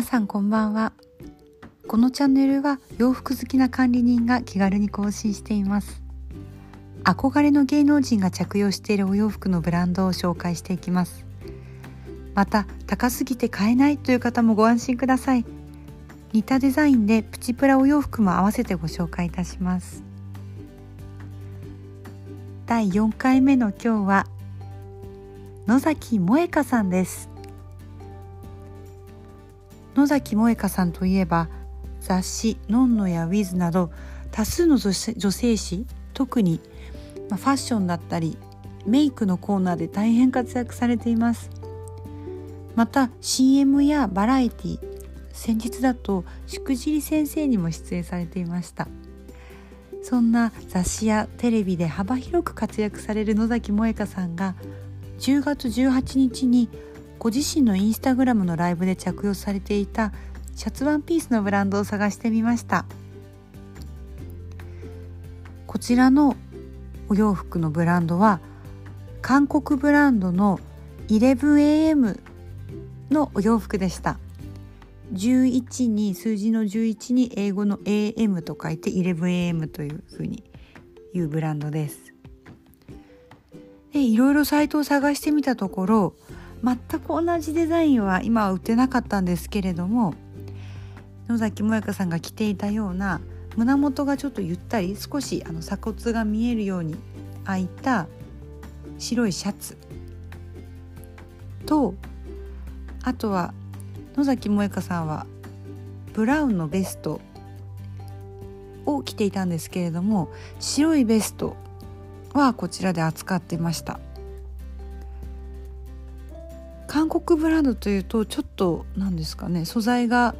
皆さんこんばんは。このチャンネルは洋服好きな管理人が気軽に更新しています。憧れの芸能人が着用しているお洋服のブランドを紹介していきます。また高すぎて買えないという方もご安心ください。似たデザインでプチプラお洋服も合わせてご紹介いたします。第4回目の今日は野崎萌香さんです。野崎萌香さんといえば雑誌「のんの」や「ウィズ」など多数の女性誌特にファッションだったりメイクのコーナーで大変活躍されています。また CM やバラエティ先日だとしくじり先生にも出演されていました。そんな雑誌やテレビで幅広く活躍される野崎萌香さんが10月18日にご自身のインスタグラムのライブで着用されていたシャツワンピースのブランドを探してみました。こちらのお洋服のブランドは韓国ブランドの 11am のお洋服でした。11に数字の11に英語の AM と書いて 11am というふうにいうブランドです。でいろいろサイトを探してみたところ全く同じデザインは今は売ってなかったんですけれども野崎萌香さんが着ていたような胸元がちょっとゆったり少しあの鎖骨が見えるように開いた白いシャツ。とあとは野崎萌香さんはブラウンのベストを着ていたんですけれども白いベストはこちらで扱ってました。韓国ブランドというとちょっと何ですかね素材が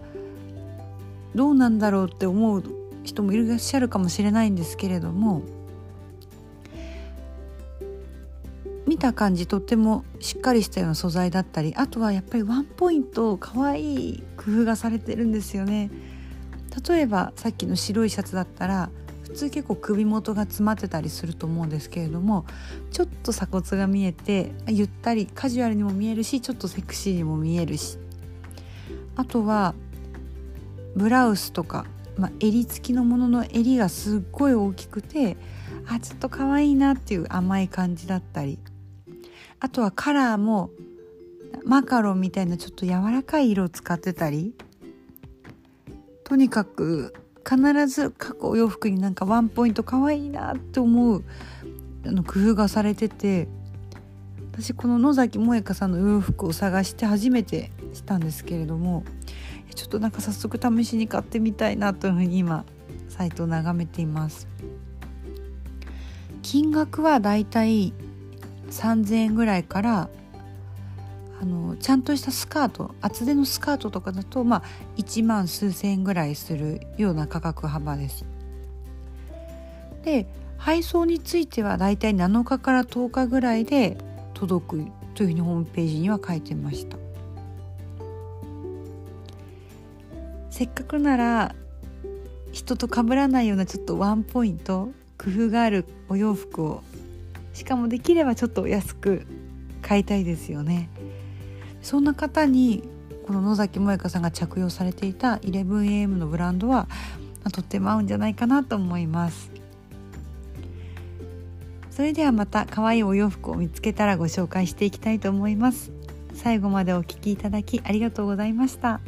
どうなんだろうって思う人もいらっしゃるかもしれないんですけれども見た感じとってもしっかりしたような素材だったりあとはやっぱりワンポイント可愛い工夫がされてるんですよね。例えばさっきの白いシャツだったら普通結構首元が詰まってたりすると思うんですけれどもちょっと鎖骨が見えてゆったりカジュアルにも見えるしちょっとセクシーにも見えるし。あとはブラウスとか、まあ、襟付きのものの襟がすっごい大きくてあちょっと可愛いなっていう甘い感じだったり。あとはカラーもマカロンみたいなちょっと柔らかい色を使ってたり。とにかく必ず各お洋服になんかワンポイント可愛いなって思うあの工夫がされてて私この野崎萌香さんの洋服を探して初めてしたんですけれどもちょっとなんか早速試しに買ってみたいなというふうに今サイトを眺めています。金額はだいたい3,000円ぐらいからあのちゃんとしたスカート厚手のスカートとかだとまあ1万数千円ぐらいするような価格幅です。で配送についてはだいたい7日から10日ぐらいで届くというふうにホームページには書いてました。せっかくなら人と被らないようなちょっとワンポイント工夫があるお洋服をしかもできればちょっと安く買いたいですよね。そんな方にこの野崎萌香さんが着用されていた 11am のブランドはとっても合うんじゃないかなと思いますそれではまた可愛いお洋服を見つけたらご紹介していきたいと思います最後までお聴きいただきありがとうございました。